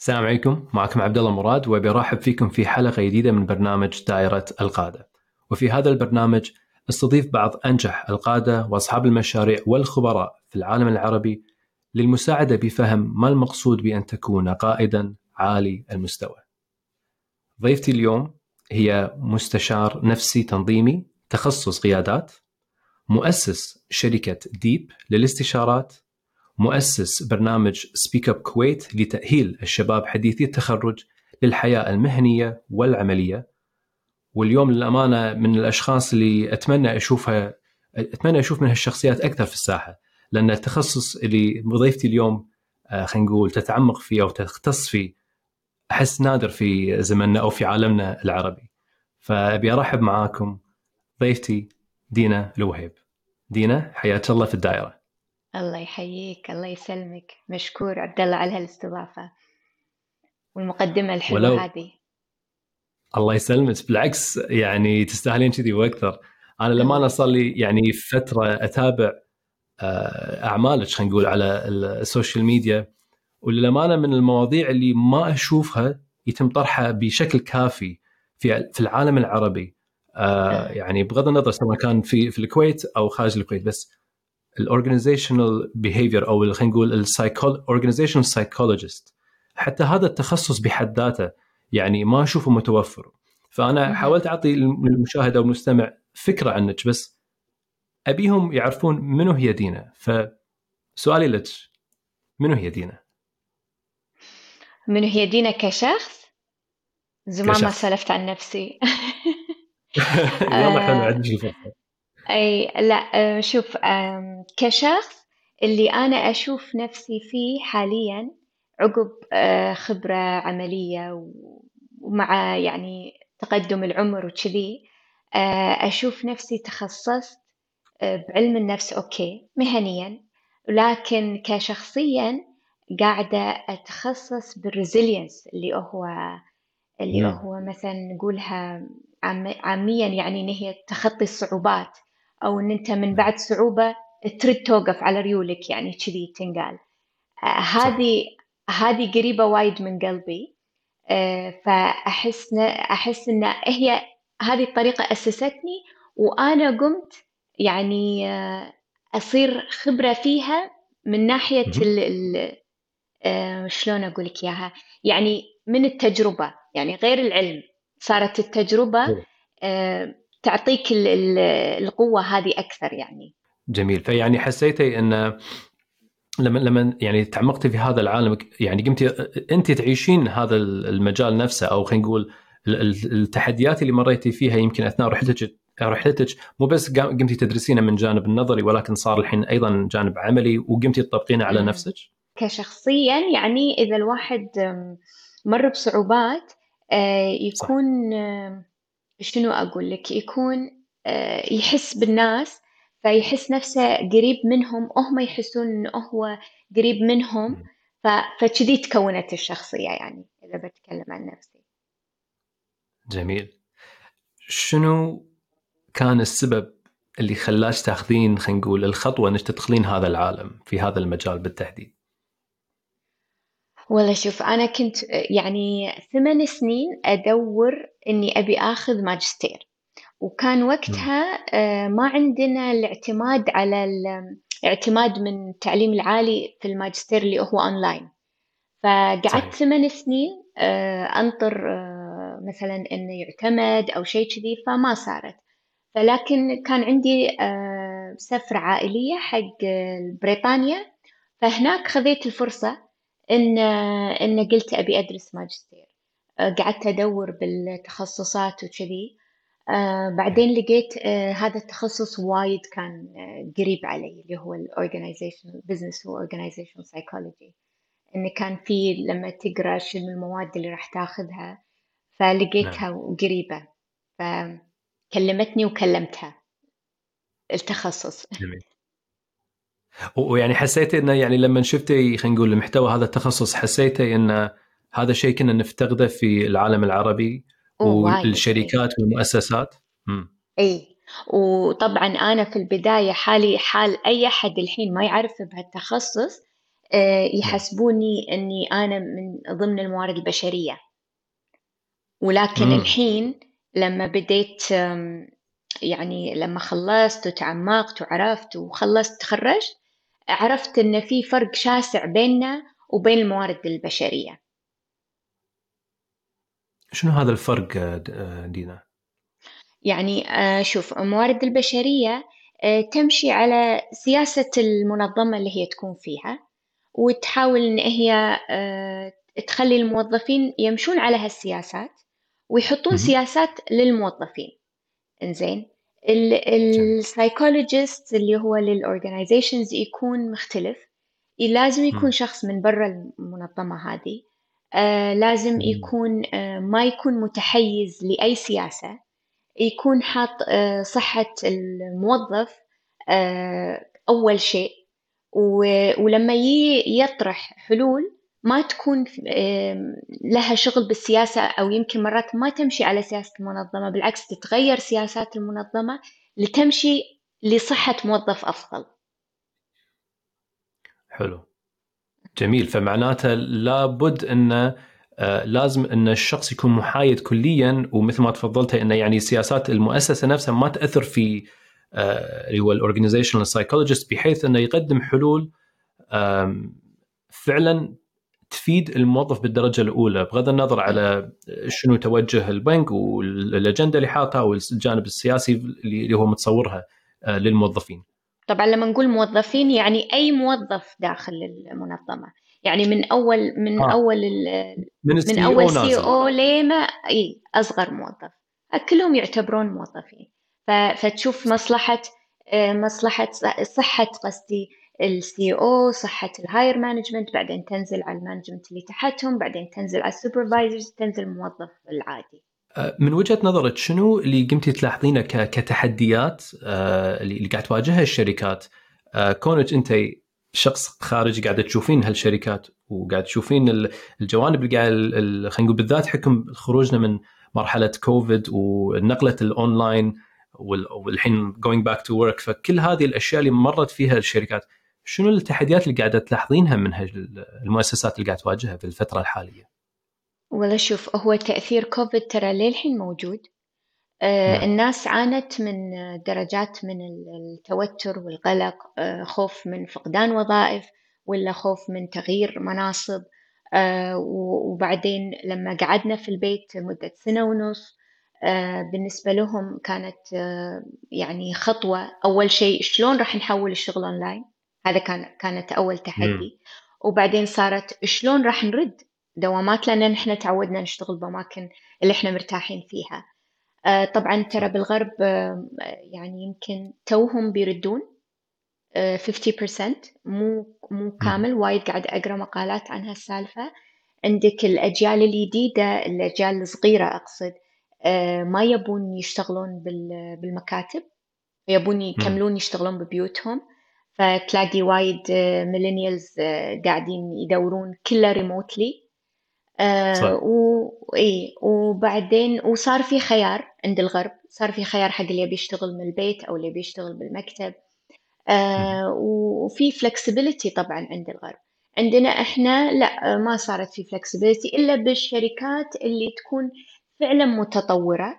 السلام عليكم معكم عبد الله مراد وابي ارحب فيكم في حلقة جديدة من برنامج دائرة القادة. وفي هذا البرنامج استضيف بعض أنجح القادة وأصحاب المشاريع والخبراء في العالم العربي للمساعدة بفهم ما المقصود بأن تكون قائدا عالي المستوى. ضيفتي اليوم هي مستشار نفسي تنظيمي تخصص قيادات مؤسس شركة ديب للاستشارات مؤسس برنامج سبيك اب كويت لتأهيل الشباب حديثي التخرج للحياة المهنية والعملية. واليوم للأمانة من الأشخاص اللي أتمنى أشوفها أتمنى أشوف من هالشخصيات أكثر في الساحة لأن التخصص اللي ضيفتي اليوم آه، خلينا نقول تتعمق فيه أو تختص فيه أحس نادر في زمننا أو في عالمنا العربي. فأبي أرحب معاكم ضيفتي دينا الوهيب. دينا حياك الله في الدائرة. الله يحييك الله يسلمك. مشكور عبد الله على هالاستضافة والمقدمة الحلوة ولو... هذه. الله يسلمك. بالعكس يعني تستاهلين كذي وأكثر. أنا لما أنا صار لي يعني فترة أتابع آه، أعمالك خلينا نقول على السوشيال ميديا وللأمانة من المواضيع اللي ما أشوفها يتم طرحها بشكل كافي في في العالم العربي. آه، يعني بغض النظر سواء كان في في الكويت أو خارج الكويت بس ال organizational behavior أو خلينا نقول ال organizational psychologist حتى هذا التخصص بحد ذاته يعني ما أشوفه متوفر. فأنا حاولت أعطي المشاهد أو المستمع فكرة عنك بس أبيهم يعرفون منو هي دينا. فسؤالي لك منو هي دينا؟ منو هي دينا كشخص؟ زمان ما سلفت عن نفسي. يلا حلو عندك الفرصه أي لا آه، شوف كشخص اللي أنا أشوف نفسي فيه حاليا عقب آه، خبرة عملية ومع يعني تقدم العمر وكذي آه، أشوف نفسي تخصصت بعلم النفس أوكي مهنيا لكن كشخصيا قاعدة أتخصص بالريزيلينس اللي هو اللي نعم. هو مثلا نقولها عاميا يعني إن هي تخطي الصعوبات أو إن أنت من بعد صعوبة ترد توقف على ريولك يعني كذي تنقال. آه، هذه هذه قريبة وايد من قلبي. آه، فأحس أحس إن هي هذه الطريقة أسستني وأنا قمت يعني آه، أصير خبرة فيها من ناحية ال شلون أقول لك إياها؟ يعني من التجربة يعني غير العلم صارت التجربة تعطيك القوة هذه أكثر يعني جميل فيعني حسيتي أن لما لما يعني تعمقتي في هذا العالم يعني قمتي أنت تعيشين هذا المجال نفسه أو خلينا نقول التحديات اللي مريتي فيها يمكن أثناء رحلتك رحلتك مو بس قمتي تدرسينها من جانب النظري ولكن صار الحين أيضا جانب عملي وقمتي تطبقينه على نفسك؟ كشخصيا يعني إذا الواحد مر بصعوبات آه، يكون صح. شنو أقول لك؟ يكون آه، يحس بالناس فيحس نفسه قريب منهم هم يحسون إنه هو قريب منهم فكذي تكونت الشخصية يعني إذا بتكلم عن نفسي. جميل. شنو كان السبب اللي خلاك تاخذين خلينا نقول الخطوة إنك تدخلين هذا العالم في هذا المجال بالتحديد؟ والله شوف أنا كنت يعني ثمان سنين أدور إني أبي آخذ ماجستير. وكان وقتها آه، ما عندنا الاعتماد على الاعتماد من التعليم العالي في الماجستير اللي هو أونلاين. فقعدت ثمان سنين آه، أنطر آه، مثلا إنه يعتمد أو شيء كذي فما صارت. فلكن كان عندي سفرة عائلية حق بريطانيا. فهناك خذيت الفرصة إن إن قلت أبي أدرس ماجستير. قعدت أدور بالتخصصات وكذي. آه، بعدين لقيت آه، هذا التخصص وايد كان قريب علي اللي هو ال organization business و organization psychology إن كان في لما تقرأ شنو المواد اللي راح تاخذها فلقيتها نعم. قريبة. فكلمتني وكلمتها. التخصص. جميل. ويعني حسيتي إنه يعني لما شفتي خلينا نقول المحتوى هذا التخصص حسيتي ان هذا شيء كنا نفتقده في العالم العربي والشركات والمؤسسات؟ إي. وطبعا أنا في البداية حالي حال أي أحد الحين ما يعرف بهالتخصص آه، يحسبوني إني أنا من ضمن الموارد البشرية. ولكن مم. الحين لما بديت يعني لما خلصت وتعمقت وعرفت وخلصت تخرجت عرفت إن في فرق شاسع بيننا وبين الموارد البشرية. شنو هذا الفرق آه، دينا؟ يعني آه، شوف الموارد البشرية تمشي على سياسة المنظمة اللي هي تكون فيها وتحاول إن هي آه، تخلي الموظفين يمشون على هالسياسات ويحطون سياسات للموظفين. إنزين ال psychologist اللي هو لل organizations يكون مختلف لازم يكون شخص من برا المنظمة هذه آه لازم يكون آه ما يكون متحيز لأي سياسة يكون حاط آه صحة الموظف آه أول شيء. ولما يطرح حلول ما تكون لها شغل بالسياسة أو يمكن مرات ما تمشي على سياسة المنظمة بالعكس تتغير سياسات المنظمة لتمشي لصحة موظف أفضل. حلو. جميل فمعناته لابد أنه آه، لازم إن الشخص يكون محايد كليا ومثل ما تفضلت إنه يعني سياسات المؤسسة نفسها ما تأثر في آه، اللي هو ال organizational psychologist بحيث إنه يقدم حلول فعلا تفيد الموظف بالدرجة الأولى بغض النظر على شنو توجه البنك والأجندة اللي حاطها والجانب السياسي اللي هو متصورها آه، للموظفين. طبعا لما نقول موظفين يعني أي موظف داخل المنظمة. يعني من اول من آه. أول من, من أول CEO لما إي أصغر موظف. كلهم يعتبرون موظفين. فتشوف مصلحة آه، مصلحة صحة قصدي ال CEO صحة ال higher management بعدين تنزل على ال management اللي تحتهم بعدين تنزل على ال supervisors تنزل الموظف العادي. من وجهة نظرك شنو اللي قمتي تلاحظينه كتحديات آه، اللي قاعد تواجهها الشركات كونك انت شخص خارجي قاعد تشوفين هالشركات وقاعد تشوفين الجوانب اللي قاعد خلينا نقول بالذات حكم خروجنا من مرحلة كوفيد ونقلة الأونلاين والحين going back to work فكل هذه الأشياء اللي مرت فيها الشركات شنو التحديات اللي قاعدة تلاحظينها من المؤسسات اللي قاعدة تواجهها في الفترة الحالية؟ والله شوف هو تأثير كوفيد ترى للحين موجود. آه نعم. الناس عانت من درجات من التوتر والقلق آه خوف من فقدان وظائف ولا خوف من تغيير مناصب. آه وبعدين لما قعدنا في البيت مدة سنة ونص آه، بالنسبة لهم كانت آه، يعني خطوة. أول شيء شلون راح نحول الشغل أونلاين هذا كان كانت أول تحدي. وبعدين صارت شلون راح نرد دوامات لأن نحن تعودنا نشتغل بأماكن اللي إحنا مرتاحين فيها. آه، طبعا ترى بالغرب يعني يمكن توهم بيردون 50% مو مو كامل. وايد قاعد أقرأ مقالات عن هالسالفة عندك الأجيال الجديدة الأجيال الصغيرة أقصد آه، ما يبون يشتغلون بالمكاتب يبون يكملون يشتغلون ببيوتهم. فتلاقي وايد millennials آه، آه، قاعدين يدورون كله remotely اي وبعدين وصار في خيار عند الغرب صار في خيار حق اللي يبي يشتغل من البيت أو اللي يبي يشتغل بالمكتب. وفي flexibility طبعا عند الغرب. عندنا إحنا لا ما صارت في flexibility إلا بالشركات اللي تكون فعلا متطورة.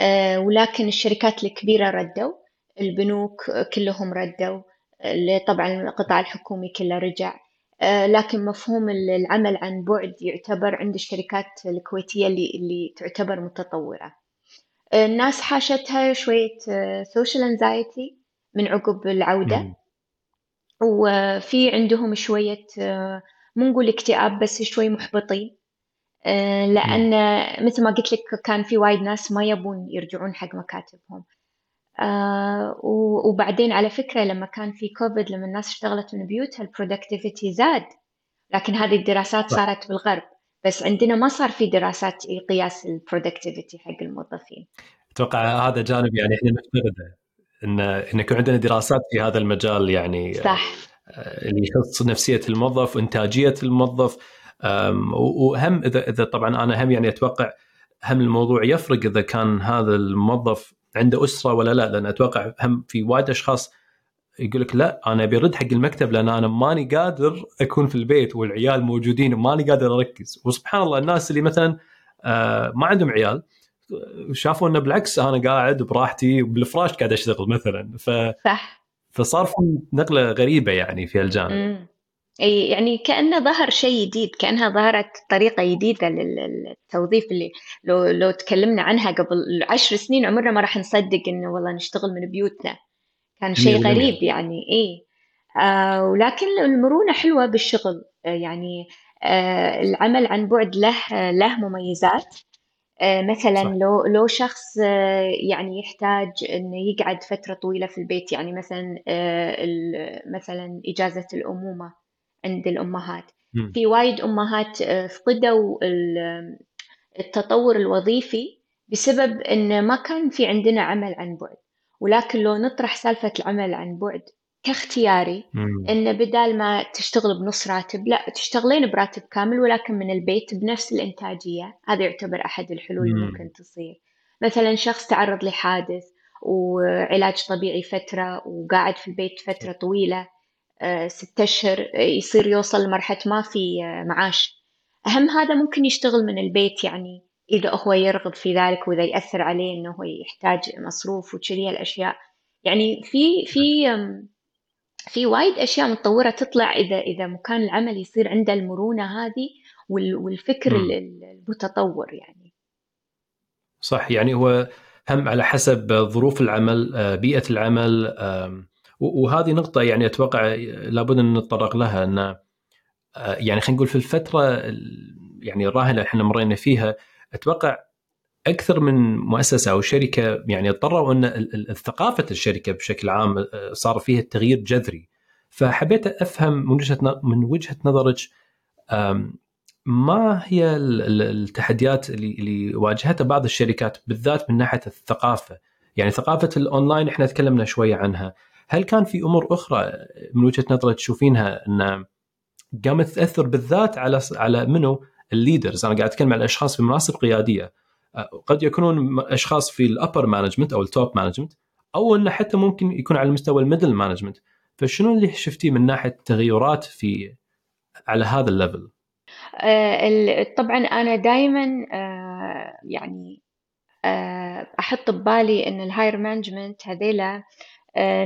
آه، ولكن الشركات الكبيرة ردوا البنوك كلهم ردوا طبعا القطاع الحكومي كله رجع. آه، لكن مفهوم العمل عن بعد يعتبر عند الشركات الكويتية اللي, اللي تعتبر متطورة. آه، الناس حاشتها شوية سوشيال انزايتي من عقب العودة. وفي عندهم شوية مو نقول اكتئاب بس شوي محبطين. آه، لأن مثل ما قلت لك كان في وايد ناس ما يبون يرجعون حق مكاتبهم. آه، وبعدين على فكرة لما كان في كوفيد لما الناس اشتغلت من بيوتها ال productivity زاد. لكن هذه الدراسات صارت بالغرب. بس عندنا ما صار في دراسات قياس ال productivity حق الموظفين. أتوقع هذا جانب يعني إحنا نفتقده ان إن يكون عندنا دراسات في هذا المجال يعني صح. آه، اللي يخص نفسية الموظف وانتاجيه الموظف. وهم اذا إذا طبعا أنا هم يعني أتوقع هم الموضوع يفرق إذا كان هذا الموظف عنده أسرة ولا لا لأن أتوقع هم في وايد أشخاص يقول لك لا أنا أبي أرد حق المكتب لأن أنا ماني قادر أكون في البيت والعيال موجودين وماني قادر أركز. وسبحان الله الناس اللي مثلا آه، ما عندهم عيال شافوا إنه بالعكس أنا قاعد براحتي وبالفراش قاعد أشتغل مثلا. ف صح. فصار في نقلة غريبة يعني في الجانب. أي يعني كأنه ظهر شيء جديد كأنها ظهرت طريقة جديدة للتوظيف اللي لو لو تكلمنا عنها قبل عشر سنين عمرنا ما راح نصدق إنه والله نشتغل من بيوتنا. كان شيء غريب يعني إي. آه ولكن المرونة حلوة بالشغل. آه يعني آه العمل عن بعد له له مميزات. آه مثلا صح. لو لو شخص آه يعني يحتاج إنه يقعد فترة طويلة في البيت يعني مثلا آه مثلا إجازة الأمومة. عند الأمهات. في وايد أمهات آه، فقدوا التطور الوظيفي بسبب إن ما كان في عندنا عمل عن بعد. ولكن لو نطرح سالفة العمل عن بعد كاختياري إن بدال ما تشتغل بنص راتب لا تشتغلين براتب كامل ولكن من البيت بنفس الإنتاجية. هذا يعتبر أحد الحلول اللي ممكن تصير. مثلا شخص تعرض لحادث وعلاج طبيعي فترة وقاعد في البيت فترة طويلة آه، ستة أشهر آه، يصير يوصل لمرحلة ما في آه، معاش. أهم هذا ممكن يشتغل من البيت يعني إذا هو يرغب في ذلك وإذا يأثر عليه إنه هو يحتاج مصروف وكذي الأشياء. يعني في في في وايد أشياء متطورة تطلع إذا إذا مكان العمل يصير عنده المرونة هذه والفكر المتطور يعني. صح يعني هو هم على حسب ظروف العمل بيئة العمل وهذه نقطة يعني أتوقع لابد أن نتطرق لها أن آه، يعني خلينا نقول في الفترة يعني الراهنة اللي إحنا مرينا فيها أتوقع أكثر من مؤسسة أو شركة يعني اضطروا أن الثقافة الشركة بشكل عام آه، صار فيها تغيير جذري. فحبيت أفهم من وجهة من وجهة نظرك ما هي التحديات اللي واجهتها بعض الشركات بالذات من ناحية الثقافة؟ يعني ثقافة الأونلاين إحنا تكلمنا شوية عنها. هل كان في أمور أخرى من وجهة نظرك تشوفينها أن قامت تاثر بالذات على على منو؟ ال leaders. أنا قاعد أتكلم عن الأشخاص في مناصب قيادية. قد يكونون أشخاص في ال upper management أو ال top management أو أنه حتى ممكن يكون على مستوى ال middle management فشنو اللي شفتيه من ناحية تغيرات في على هذا ال level؟ طبعا أنا دائما يعني أحط ببالي إن ال higher management هذيلا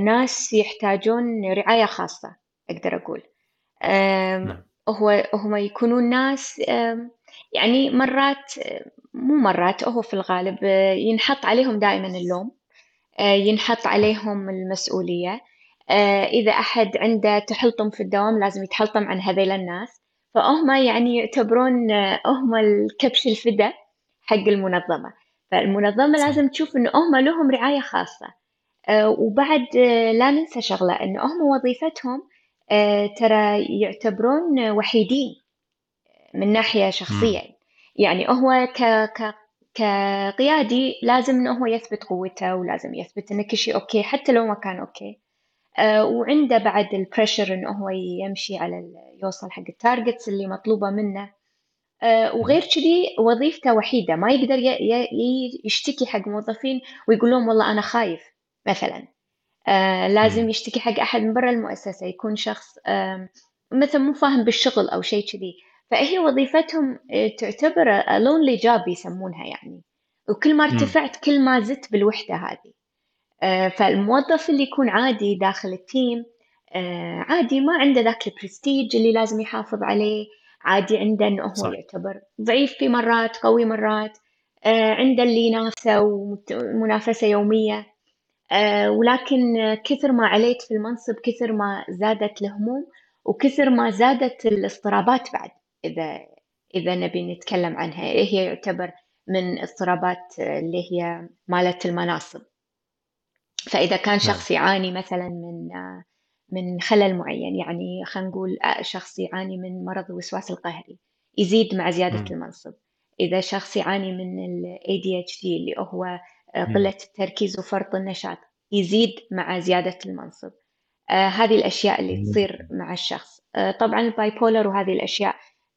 ناس يحتاجون رعاية خاصة أقدر أقول. نعم. هو هم يكونون ناس يعني مرات مو مرات هو في الغالب آه، ينحط عليهم دائما اللوم آه، ينحط عليهم المسؤولية. إذا أحد عنده تحلطم في الدوام لازم يتحلطم عن هذيل الناس. فهم يعني يعتبرون هم الكبش الفدا حق المنظمة. فالمنظمة لازم تشوف إنه هم لهم رعاية خاصة. آه، وبعد آه، لا ننسى شغلة إنه هم وظيفتهم آه، ترى يعتبرون وحيدين من ناحية شخصية. يعني هو ك ك كقيادي لازم إنه هو يثبت قوته ولازم يثبت إن كل شيء okay حتى لو ما كان okay. وعنده بعد ال pressure إنه هو يمشي على يوصل حق ال targets اللي مطلوبة منه. وغير كذي وظيفته وحيدة ما يقدر يشتكي حق موظفين ويقول لهم والله أنا خايف. مثلا. آه لازم يشتكي حق أحد من برا المؤسسة يكون شخص آه مثلا مو فاهم بالشغل أو شيء كذي. فهي وظيفتهم آه، تعتبر lonely job يسمونها يعني. وكل ما ارتفعت كل ما زدت بالوحدة هذه. آه فالموظف اللي يكون عادي داخل ال team آه عادي ما عنده ذاك البرستيج اللي لازم يحافظ عليه. عادي عنده إنه هو صح. يعتبر ضعيف في مرات قوي مرات. آه عنده اللي ينافسه ومنافسة يومية. آه، ولكن كثر ما عليت في المنصب كثر ما زادت الهموم وكثر ما زادت الاضطرابات بعد إذا إذا نبي نتكلم عنها. هي يعتبر من اضطرابات اللي هي مالت المناصب. فإذا كان نعم. شخص يعاني مثلا من من خلل معين يعني خلينا نقول آه، شخص يعاني من مرض الوسواس القهري يزيد مع زيادة المنصب. إذا شخص يعاني من ال ADHD اللي هو قلة التركيز وفرط النشاط يزيد مع زيادة المنصب. آه هذه الأشياء اللي تصير مع الشخص. آه طبعا ال bipolar وهذه الأشياء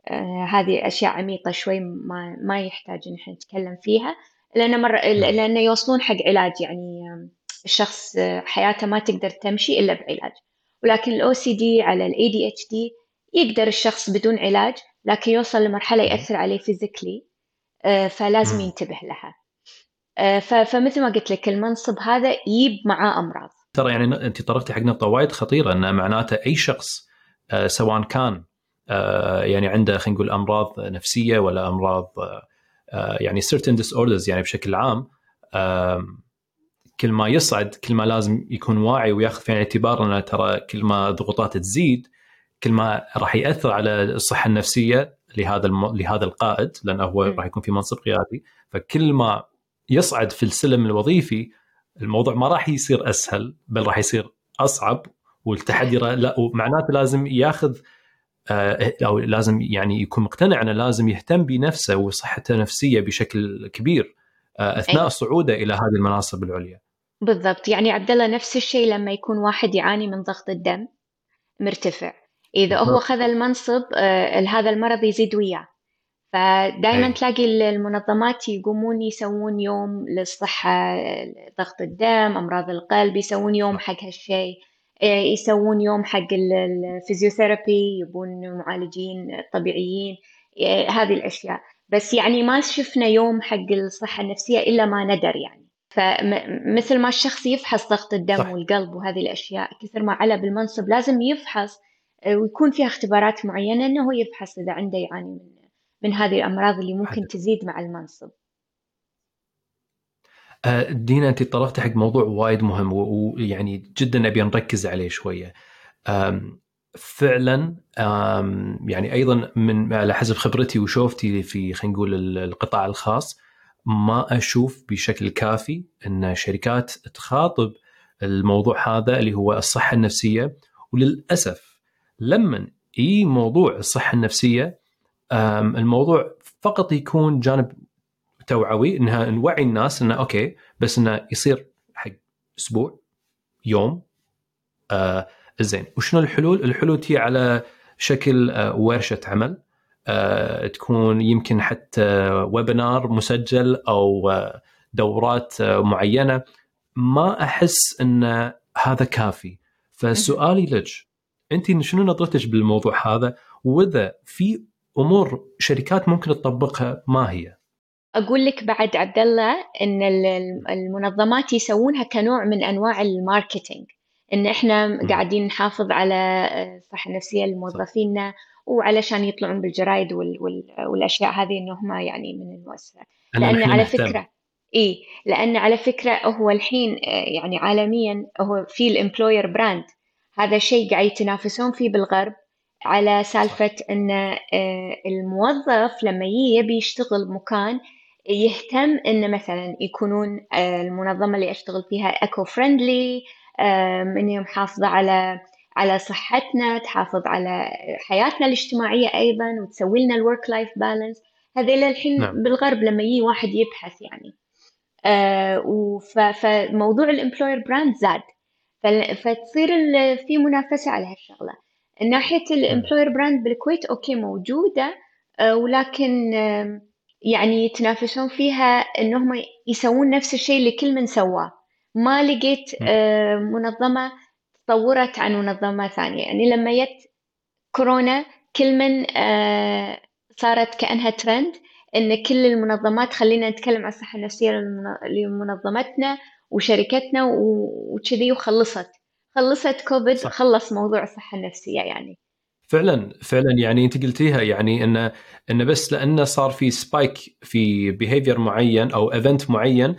آه هذه أشياء عميقة شوي ما, ما يحتاج إن إحنا نتكلم فيها لأن مرة لأن يوصلون حق علاج يعني الشخص حياته ما تقدر تمشي إلا بعلاج. ولكن الأو سي دي على الاي دي اتش دي يقدر الشخص بدون علاج لكن يوصل لمرحلة يأثر عليه physically فلازم ينتبه لها. فمثل ما قلت لك المنصب هذا يجيب معاه أمراض. ترى يعني أنت طرقتي حق نقطة وايد خطيرة أن معناته أي شخص سواء كان يعني عنده خلينا نقول أمراض نفسية ولا أمراض يعني certain disorders يعني بشكل عام كل ما يصعد كل ما لازم يكون واعي وياخذ في الاعتبار أنه ترى كل ما الضغوطات تزيد كل ما راح يأثر على الصحة النفسية لهذا الم... لهذا القائد لأنه هو راح يكون في منصب قيادي. فكل ما يصعد في السلم الوظيفي الموضوع ما راح يصير أسهل بل راح يصير أصعب والتحدي لا ومعناته لازم ياخذ آه، أو لازم يعني يكون مقتنع أنه لازم يهتم بنفسه وصحته النفسية بشكل كبير آه، أثناء صعوده إلى هذه المناصب العليا. بالضبط يعني عبد الله نفس الشيء لما يكون واحد يعاني من ضغط الدم مرتفع إذا هو خذ المنصب آه، هذا المرض يزيد وياه. فدائما تلاقي المنظمات يقومون يسوون يوم للصحة ضغط الدم أمراض القلب يسوون يوم حق هالشيء. إيه، يسوون يوم حق الفيزيوثيرابي يبون معالجين طبيعيين. إيه، هذه الأشياء. بس يعني ما شفنا يوم حق الصحة النفسية إلا ما ندر يعني. فمثل ما الشخص يفحص ضغط الدم صح. والقلب وهذه الأشياء كثر ما على بالمنصب لازم يفحص ويكون فيها اختبارات معينة أنه يفحص إذا عنده يعاني من من هذه الأمراض اللي ممكن تزيد مع المنصب آه، دينا أنت طرقت حق موضوع وايد مهم ويعني جدا ابي نركز عليه شوية. فعلا يعني أيضا من على حسب خبرتي وشوفتي في خلينا نقول القطاع الخاص ما أشوف بشكل كافي إن شركات تخاطب الموضوع هذا اللي هو الصحة النفسية وللأسف لما اي موضوع الصحة النفسية الموضوع فقط يكون جانب توعوي إنها نوعي الناس إنه okay بس إنه يصير حق أسبوع يوم. آه زين. وشنو الحلول؟ الحلول تي على شكل آه ورشة عمل. آه تكون يمكن حتى webinar مسجل أو آه دورات آه معينة. ما أحس إن هذا كافي. فسؤالي لك أنت شنو نظرتك بالموضوع هذا؟ وإذا في أمور شركات ممكن تطبقها ما هي؟ أقول لك بعد عبد الله ان المنظمات يسوونها كنوع من أنواع ال marketing. إن إحنا قاعدين نحافظ على الصحه النفسيه لموظفينا وعلشان يطلعون بالجرايد والأشياء هذه انهم يعني من المؤسسات لأن على فكرة إي لأن على فكرة هو الحين يعني عالميا هو في ال employer brand هذا شيء قاعد يتنافسون فيه بالغرب. على سالفة أن آه، الموظف لما يبي يشتغل مكان يهتم أن مثلا يكونون آه، المنظمة اللي أشتغل فيها eco friendly أنه محافظة على على صحتنا تحافظ على حياتنا الاجتماعية أيضا وتسوي لنا ال work life balance هذيلا الحين نعم. بالغرب لما يجي واحد يبحث يعني. آه فموضوع ال employer brand زاد. فتصير في منافسة على هالشغلة. ناحية ال employer brand بالكويت okay موجودة آه، ولكن يعني يتنافسون فيها انهم يسوون نفس الشيء اللي كل من سواه. ما لقيت آه، منظمة تطورت عن منظمة ثانية. يعني لما جت كورونا كل من آه، صارت كأنها ترند إن كل المنظمات خلينا نتكلم عن الصحة النفسية لمنظمتنا وشركتنا وكذي وخلصت. خلصت كوفيد صح. خلص موضوع الصحة النفسية يعني. فعلا فعلا يعني أنت قلتيها يعني انه انه بس لأنه صار في spike في behavior معين أو event معين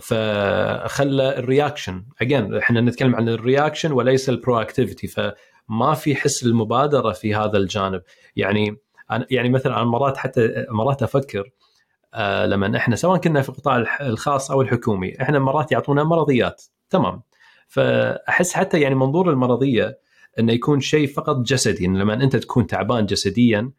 فخلى ال reaction again إحنا نتكلم عن ال reaction وليس ال proactivity فما في حس المبادرة في هذا الجانب. يعني يعني مثلا أنا مرات حتى مرات أفكر آه لما إحنا سواء كنا في القطاع الخاص أو الحكومي إحنا مرات يعطونا مرضيات تمام. فأحس حتى يعني منظور المرضية إنه يكون شيء فقط جسدي إن لما أنت تكون تعبان جسديا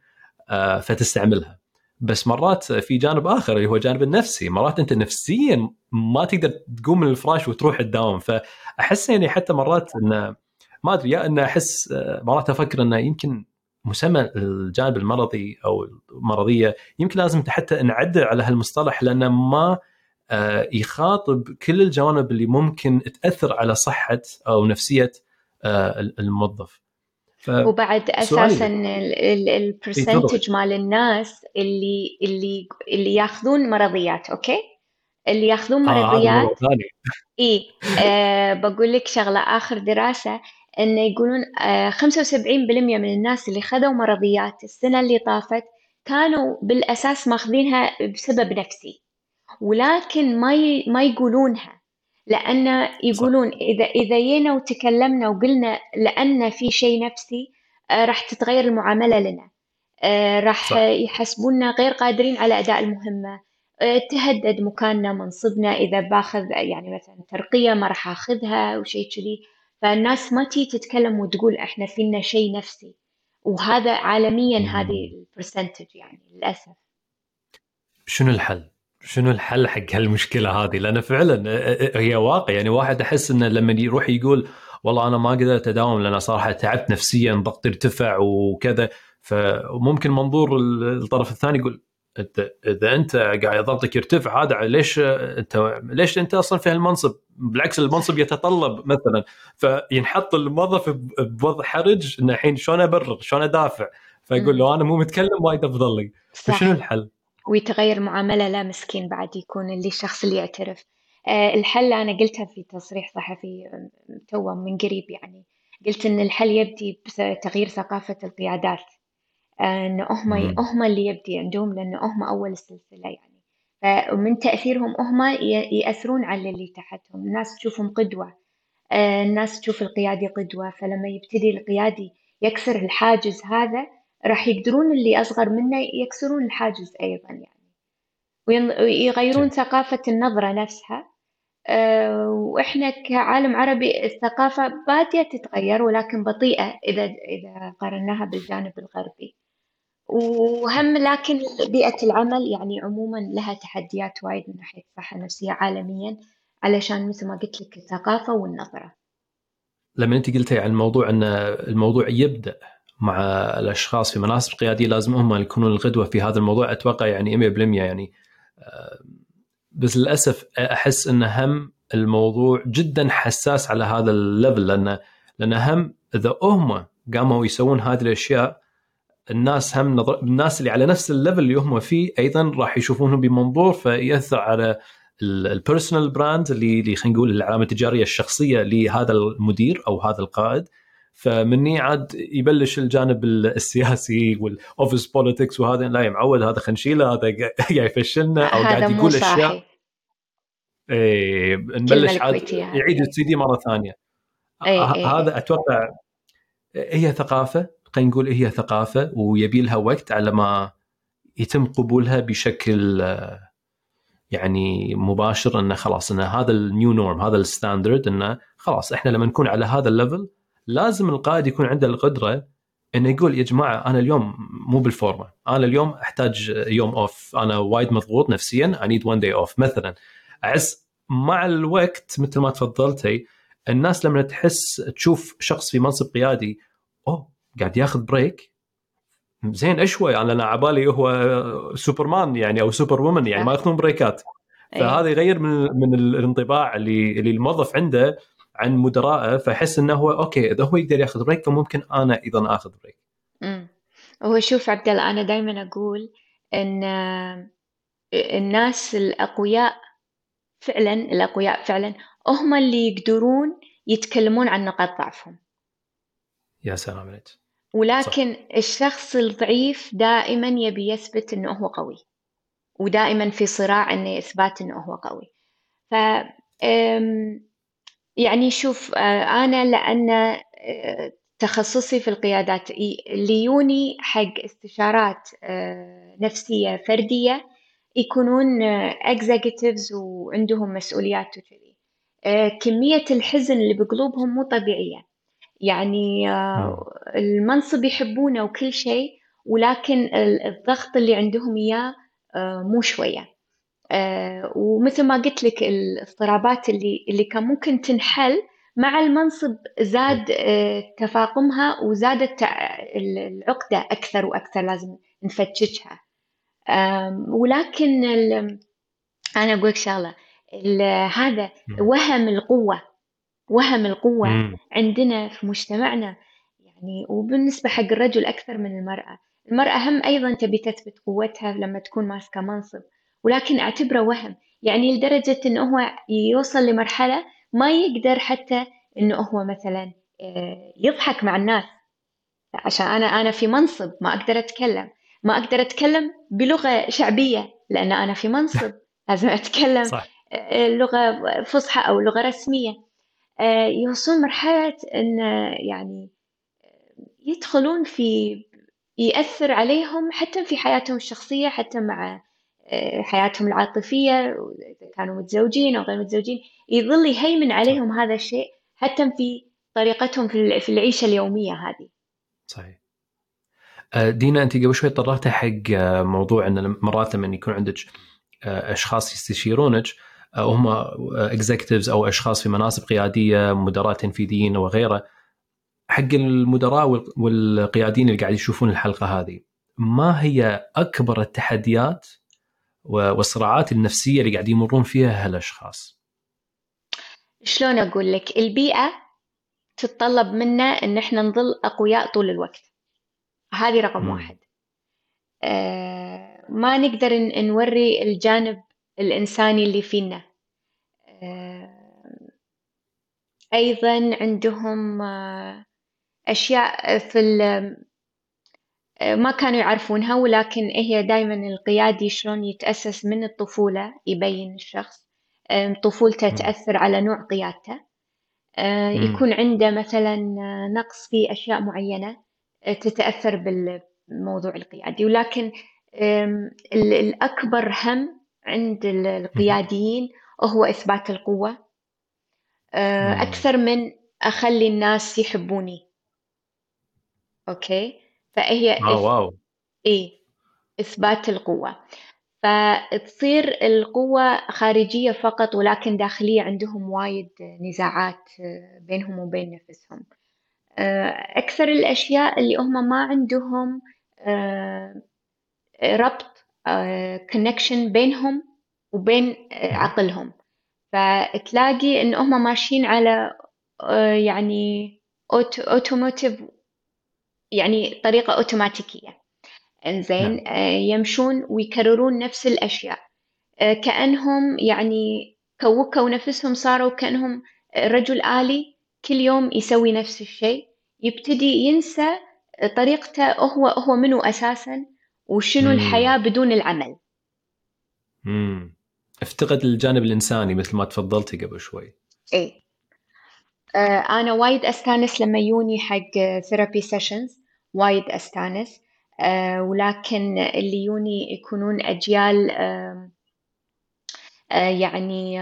آه، فتستعملها. بس مرات في جانب آخر اللي هو الجانب النفسي. مرات أنت نفسيا ما تقدر تقوم من الفراش وتروح الدوام. فأحس يعني حتى مرات انه ما أدري يا إنه أحس آه، مرات أفكر إنه يمكن مسمى الجانب المرضي أو المرضية يمكن لازم حتى نعدل على هالمصطلح لأنه ما يخاطب كل الجوانب اللي ممكن تأثر على صحة أو نفسية آه، الموظف. ف... وبعد أساسا ال percentage مال الناس اللي اللي اللي ياخذون مرضيات okay؟ اللي ياخذون آه، مرضيات. آه اي آه بقول لك شغلة آخر دراسة انه يقولون آه 75% من الناس اللي خذوا مرضيات السنة اللي طافت كانوا بالأساس ماخذينها بسبب نفسي. ولكن ما ي... ما يقولونها. لأن يقولون إذا إذا جينا وتكلمنا وقلنا لأن في شيء نفسي آه، راح تتغير المعاملة لنا. آه، راح. يحسبونا غير قادرين على أداء المهمة. آه، تهدد مكاننا منصبنا. إذا باخذ يعني مثلا ترقية ما راح أخذها وشيء كذي. فالناس ما تي تتكلم وتقول إحنا فينا شيء نفسي. وهذا عالميا هذه ال percentage يعني للأسف. شنو الحل؟ شنو الحل حق هالمشكلة هذه لأن فعلا هي واقع يعني واحد أحس إنه لما يروح يقول والله أنا ما قدرت أداوم لأن صراحة تعبت نفسيا ضغطي ارتفع وكذا فممكن منظور الطرف الثاني يقول أنت إذا أنت قاعد ضغطك يرتفع هذا ليش أنت ليش أنت أصلا في هالمنصب؟ بالعكس المنصب يتطلب مثلا فينحط الموظف بوضع حرج إنه الحين شلون أبرر؟ شلون أدافع؟ فيقول له أنا مو متكلم وايد أفضل لي فشنو الحل؟ ويتغير معاملة لا مسكين بعد يكون اللي الشخص اللي يعترف. آه، الحل أنا قلتها في تصريح صحفي تو من قريب يعني. قلت إن الحل يبدي بتغيير ثقافة القيادات. آه، إن هم هم اللي يبدي عندهم لأن هم أول السلسلة يعني. فمن تأثيرهم هم يأثرون على اللي تحتهم. الناس تشوفهم قدوة. آه، الناس تشوف القيادي قدوة. فلما يبتدي القيادي يكسر الحاجز هذا راح يقدرون اللي أصغر منه يكسرون الحاجز أيضا يعني. ويغيرون ثقافة النظرة نفسها. أه وإحنا كعالم عربي الثقافة بادية تتغير ولكن بطيئة إذا إذا قارناها بالجانب الغربي. وهم لكن بيئة العمل يعني عموما لها تحديات وايد من ناحية الصحة النفسية عالميا علشان مثل ما قلت لك الثقافة والنظرة. لما أنت قلتي عن الموضوع أن الموضوع يبدأ مع الأشخاص في مناصب قيادية لازم هم يكونون القدوه في هذا الموضوع. أتوقع يعني 100% يعني. آه، بس للأسف أحس إن هم الموضوع جدا حساس على هذا ال level لأن لأن هم إذا هم قاموا يسوون هذه الأشياء الناس هم نظر... الناس اللي على نفس ال level اللي هم فيه أيضا راح يشوفونهم بمنظور فيأثر على ال personal brand اللي اللي خلينا نقول العلامة التجارية الشخصية لهذا المدير أو هذا القائد. فمني عاد يبلش الجانب السياسي وال office politics وهذا لا يا معود هذا خنشيله هذا قاعد يفشلنا أو قاعد يقول أشياء. إيه نبلش عاد يعيد السي دي مرة ثانية. أي أي. هذا أتوقع هي ثقافة خلينا نقول هي ثقافة ويبي لها وقت على ما يتم قبولها بشكل يعني مباشر إنه خلاص إنه هذا ال new norm هذا ال standard إنه خلاص إحنا لما نكون على هذا ال level لازم القائد يكون عنده القدرة إنه يقول يا جماعة أنا اليوم مو بالفورمة، أنا اليوم أحتاج يوم off، أنا وايد مضغوط نفسيا، I need one day off مثلا. احس مع الوقت مثل ما تفضلتي الناس لما تحس تشوف شخص في منصب قيادي أوه قاعد ياخذ break زين اشوي أنا عبالي هو سوبرمان يعني أو super woman يعني ما ياخذون breakات إيه. فهذا يغير من من الانطباع اللي اللي الموظف عنده. عن مدرائه فيحس إنه هو okay إذا هو يقدر يأخذ break فممكن أنا أيضا أخذ break. امم هو شوف عبد الله أنا دائما أقول إن الناس الأقوياء فعلا الأقوياء فعلا هم اللي يقدرون يتكلمون عن نقاط ضعفهم. يا سلام عليك. ولكن صح. الشخص الضعيف دائما يبي يثبت إنه هو قوي. ودائما في صراع إنه اثبات إنه هو قوي. ف يعني شوف آه، أنا لأن آه، تخصصي في القيادات ليوني حق استشارات آه، نفسية فردية يكونون اكزيكتيفز وعندهم مسؤوليات وكذي. كمية الحزن اللي بقلوبهم مو طبيعية. يعني نعم. المنصب يحبونه وكل شيء ولكن الضغط اللي عندهم إياه مو شوية. ومثل ما قلت لك الاضطرابات اللي اللي كان ممكن تنحل مع المنصب زاد آه، تفاقمها وزادت العقدة أكثر وأكثر لازم نفتشها. ولكن أنا أقول لك شغلة هذا وهم القوة وهم القوة مم. عندنا في مجتمعنا يعني وبالنسبة حق الرجل أكثر من المرأة. المرأة هم أيضا تبي تثبت قوتها لما تكون ماسكة منصب. ولكن أعتبره وهم. يعني لدرجة إنه هو يوصل لمرحلة ما يقدر حتى إنه هو مثلا آه، يضحك مع الناس. عشان أنا أنا في منصب ما أقدر أتكلم. ما أقدر أتكلم بلغة شعبية لأن أنا في منصب. لازم أتكلم صح. آه، لغة فصحى أو لغة رسمية. آه، يوصلون مرحلة إن يعني يدخلون في يأثر عليهم حتى في حياتهم الشخصية حتى مع حياتهم العاطفية إذا كانوا متزوجين أو غير متزوجين يظل يهيمن عليهم هذا الشيء حتى في طريقتهم في العيشة اليومية هذه. صحيح. آه، دينا أنت قبل شوي طرقتي حق آه، موضوع إن مرات لما يكون عندك آه، أشخاص يستشيرونك هم اكزكتيفز أو أشخاص في مناصب قيادية مدراء تنفيذيين وغيره حق المدراء والقياديين اللي قاعد يشوفون الحلقة هذه ما هي أكبر التحديات والصراعات النفسية اللي قاعد يمرون فيها هالأشخاص؟ شلون أقول لك؟ البيئة تتطلب منا إن إحنا نظل أقوياء طول الوقت. هذه رقم م. واحد. آه ما نقدر نوري الجانب الإنساني اللي فينا. آه أيضا عندهم آه أشياء في ما كانوا يعرفونها ولكن هي دائما القيادي شلون يتأسس من الطفولة يبين الشخص طفولته تأثر على نوع قيادته. يكون عنده مثلا نقص في أشياء معينة تتأثر بالموضوع القيادي. ولكن الأكبر هم عند القياديين هو إثبات القوة. أكثر من أخلي الناس يحبوني. okay؟ فهي آه wow. إيه إثبات القوة. فتصير القوة خارجية فقط ولكن داخلية عندهم وايد نزاعات بينهم وبين نفسهم. أكثر الأشياء اللي هم ما عندهم ربط connection بينهم وبين عقلهم. فتلاقي إن هم ماشيين على يعني اوتوموتيف يعني طريقة أوتوماتيكية إنزين نعم. آه، يمشون ويكررون نفس الأشياء آه، كأنهم يعني كوكوا نفسهم صاروا كأنهم رجل آلي كل يوم يسوي نفس الشيء يبتدي ينسى طريقته هو هو منو أساسا وشنو مم. الحياة بدون العمل مم. أفتقد الجانب الإنساني مثل ما تفضلتي قبل شوي إيه آه، أنا وايد أستانس لما يوني حق therapy sessions وايد أستانس. آه، ولكن اللي يوني يكونون أجيال آه، يعني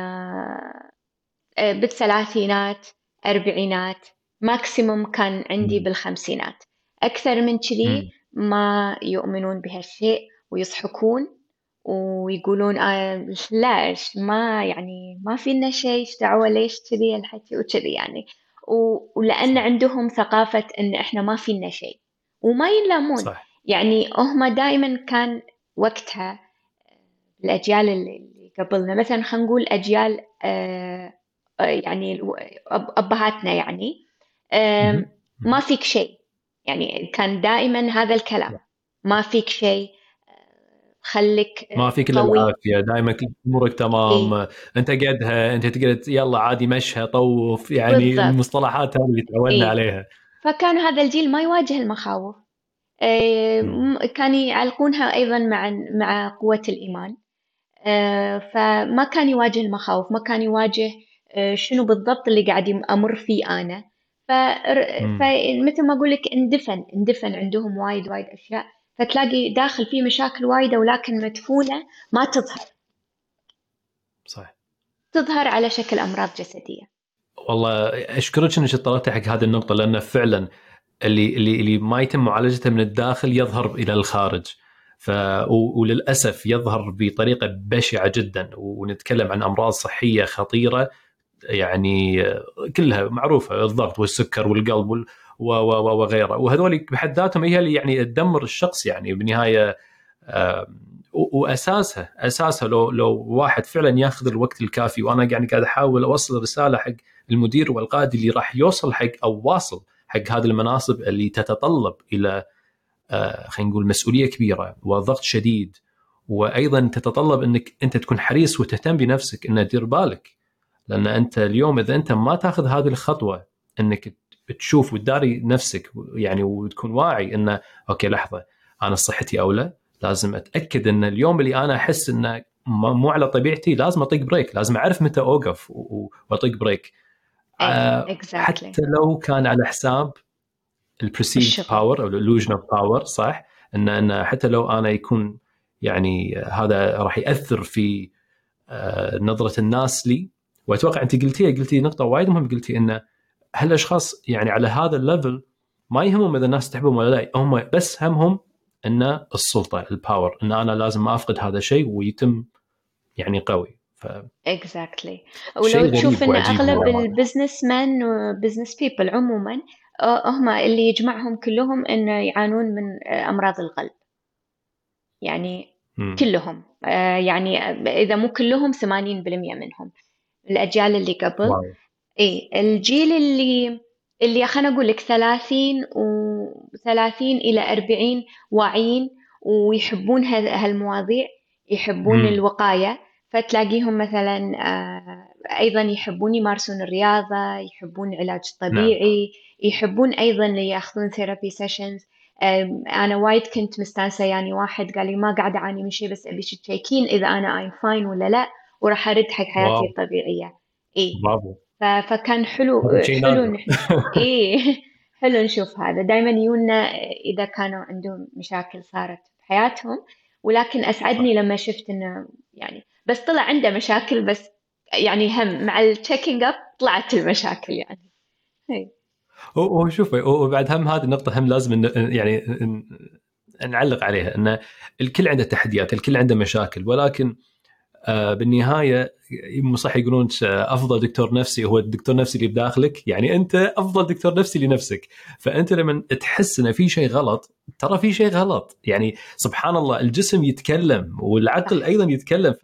بالثلاثينات أربعينات maximum كان عندي بالخمسينات. أكثر من كذي ما يؤمنون بهالشيء ويضحكون. ويقولون آه لا ما يعني ما فينا شيء إيش دعوة ليش كذي الحكي وكذي يعني. ولأن عندهم ثقافة إن إحنا ما فينا شيء وما ينلامون. صح. يعني هم دائما كان وقتها الأجيال اللي قبلنا مثلا خلينا نقول أجيال آه يعني أبهاتنا يعني آه ما فيك شيء. يعني كان دائما هذا الكلام. ما فيك شيء خليك ما فيك إلا العافية. دائما أمورك تمام. إيه؟ أنت قدها. أنت تقدر يلا عادي مشها طوف يعني بالضبط. المصطلحات هذه اللي تعودنا إيه؟ عليها. فكان هذا الجيل ما يواجه المخاوف. إيه كان يعلقونها أيضا مع مع قوة الإيمان. إيه فما كان يواجه المخاوف. ما كان يواجه إيه شنو بالضبط اللي قاعد أمر فيه أنا. فمثل ما أقول لك اندفن. اندفن عندهم وايد وايد أشياء. فتلاقي داخل فيه مشاكل وايدة ولكن مدفونة ما تظهر. صح تظهر على شكل أمراض جسدية. والله أشكرك أنك اطلعتي حق هذه النقطة لأن فعلا اللي اللي اللي ما يتم معالجته من الداخل يظهر إلى الخارج. ف وللأسف يظهر بطريقة بشعة جدا ونتكلم عن أمراض صحية خطيرة يعني كلها معروفة الضغط والسكر والقلب وال... وغيره وهذول بحد ذاتهم هي اللي يعني تدمر الشخص يعني بالنهايه وأساسها أساسها لو لو واحد فعلا ياخذ الوقت الكافي وأنا يعني قاعد أحاول أوصل رسالة حق المدير والقائد اللي راح يوصل حق أو واصل حق هذه المناصب اللي تتطلب إلى آه، خلينا نقول مسؤولية كبيرة وضغط شديد. وأيضا تتطلب إنك أنت تكون حريص وتهتم بنفسك إنه دير بالك. لأن أنت اليوم إذا أنت ما تاخذ هذه الخطوة إنك تشوف وتداري نفسك يعني وتكون واعي إنه okay لحظة أنا صحتي أولى لازم أتأكد إن اليوم اللي أنا أحس إنه مو على طبيعتي لازم أتيك break لازم أعرف متى أوقف وأتيك break آه exactly. حتى لو كان على حساب ال perceived power أو ال illusion of power صح؟ إن إن حتى لو أنا يكون يعني هذا راح يأثر في آه، نظرة الناس لي وأتوقع أنت قلتيها قلتي نقطة وايد مهمة قلتي انه هالأشخاص يعني على هذا ال level ما يهمهم إذا الناس تحبهم ولا لا هم بس همهم إن السلطة ال power إن أنا لازم ما أفقد هذا الشيء ويتم يعني قوي ف exactly exactly. ولو تشوف إن أغلب ال businessman و business people عموما هم اللي يجمعهم كلهم إنه يعانون من أمراض القلب يعني م. كلهم يعني إذا مو كلهم 80% منهم الأجيال اللي قبل wow. اي الجيل اللي اللي خلينا أقول لك 30 و 30 إلى 40 واعيين ويحبون هالمواضيع يحبون م. الوقاية فتلاقيهم مثلا أيضا يحبون يمارسون الرياضة يحبون العلاج الطبيعي نعم. يحبون أيضا يأخذون therapy sessions أنا وايد كنت مستانسة يعني واحد قال لي ما قاعد أعاني من شيء بس أبي check in إذا أنا I'm fine ولا لا وراح أرد حق حياتي wow. الطبيعية اي برافو فكان حلو حلو اي حلو نشوف هذا. دائما يونا إذا كانوا عندهم مشاكل صارت بحياتهم ولكن أسعدني لما شفت إنه يعني بس طلع عنده مشاكل بس يعني هم مع ال checking up طلعت المشاكل يعني. هي. هو شوف وبعد هم هذه النقطة هم لازم يعني نعلق عليها. إن الكل عنده تحديات الكل عنده مشاكل ولكن بالنهاية صح يقولون أفضل دكتور نفسي هو الدكتور النفسي اللي بداخلك؟ يعني أنت أفضل دكتور نفسي لنفسك. فأنت لما تحس ان في شيء غلط ترى في شيء غلط. يعني سبحان الله الجسم يتكلم والعقل أيضا يتكلم.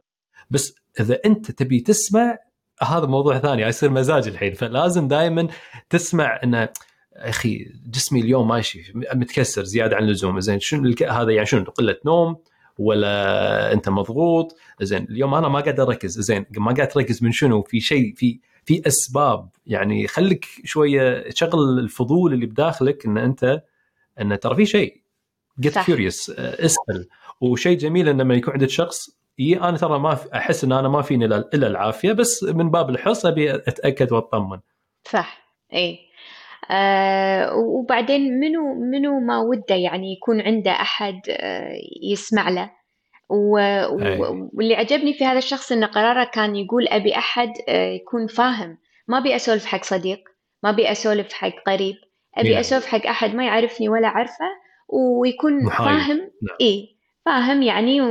بس إذا أنت تبي تسمع هذا موضوع ثاني يصير مزاج الحين. فلازم دائما تسمع إنه أخي جسمي اليوم ماشي متكسر زيادة عن اللزوم. زين شنو هذا يعني شنو؟ قلة نوم ولا أنت مضغوط. زين اليوم أنا ما قاعد أركز. زين ما قاعد تركز من شنو؟ في شيء في في أسباب. يعني خليك شوية شغل الفضول اللي بداخلك إن أنت إن ترى في شيء. get curious اسأل. وشيء جميل إن لما يكون عندك شخص اي أنا ترى ما أحس إن أنا ما فيني إلا العافية بس من باب الحرص أبي أتأكد وأطمن. صح. اي آه وبعدين منو منو ما وده يعني يكون عنده أحد آه يسمع له. و... واللي عجبني في هذا الشخص إن قراره كان يقول أبي أحد آه يكون فاهم. ما أبي أسولف حق صديق ما أبي أسولف حق قريب. أبي أسولف حق أحد ما يعرفني ولا عارفه ويكون محايد. فاهم. نعم. اي فاهم يعني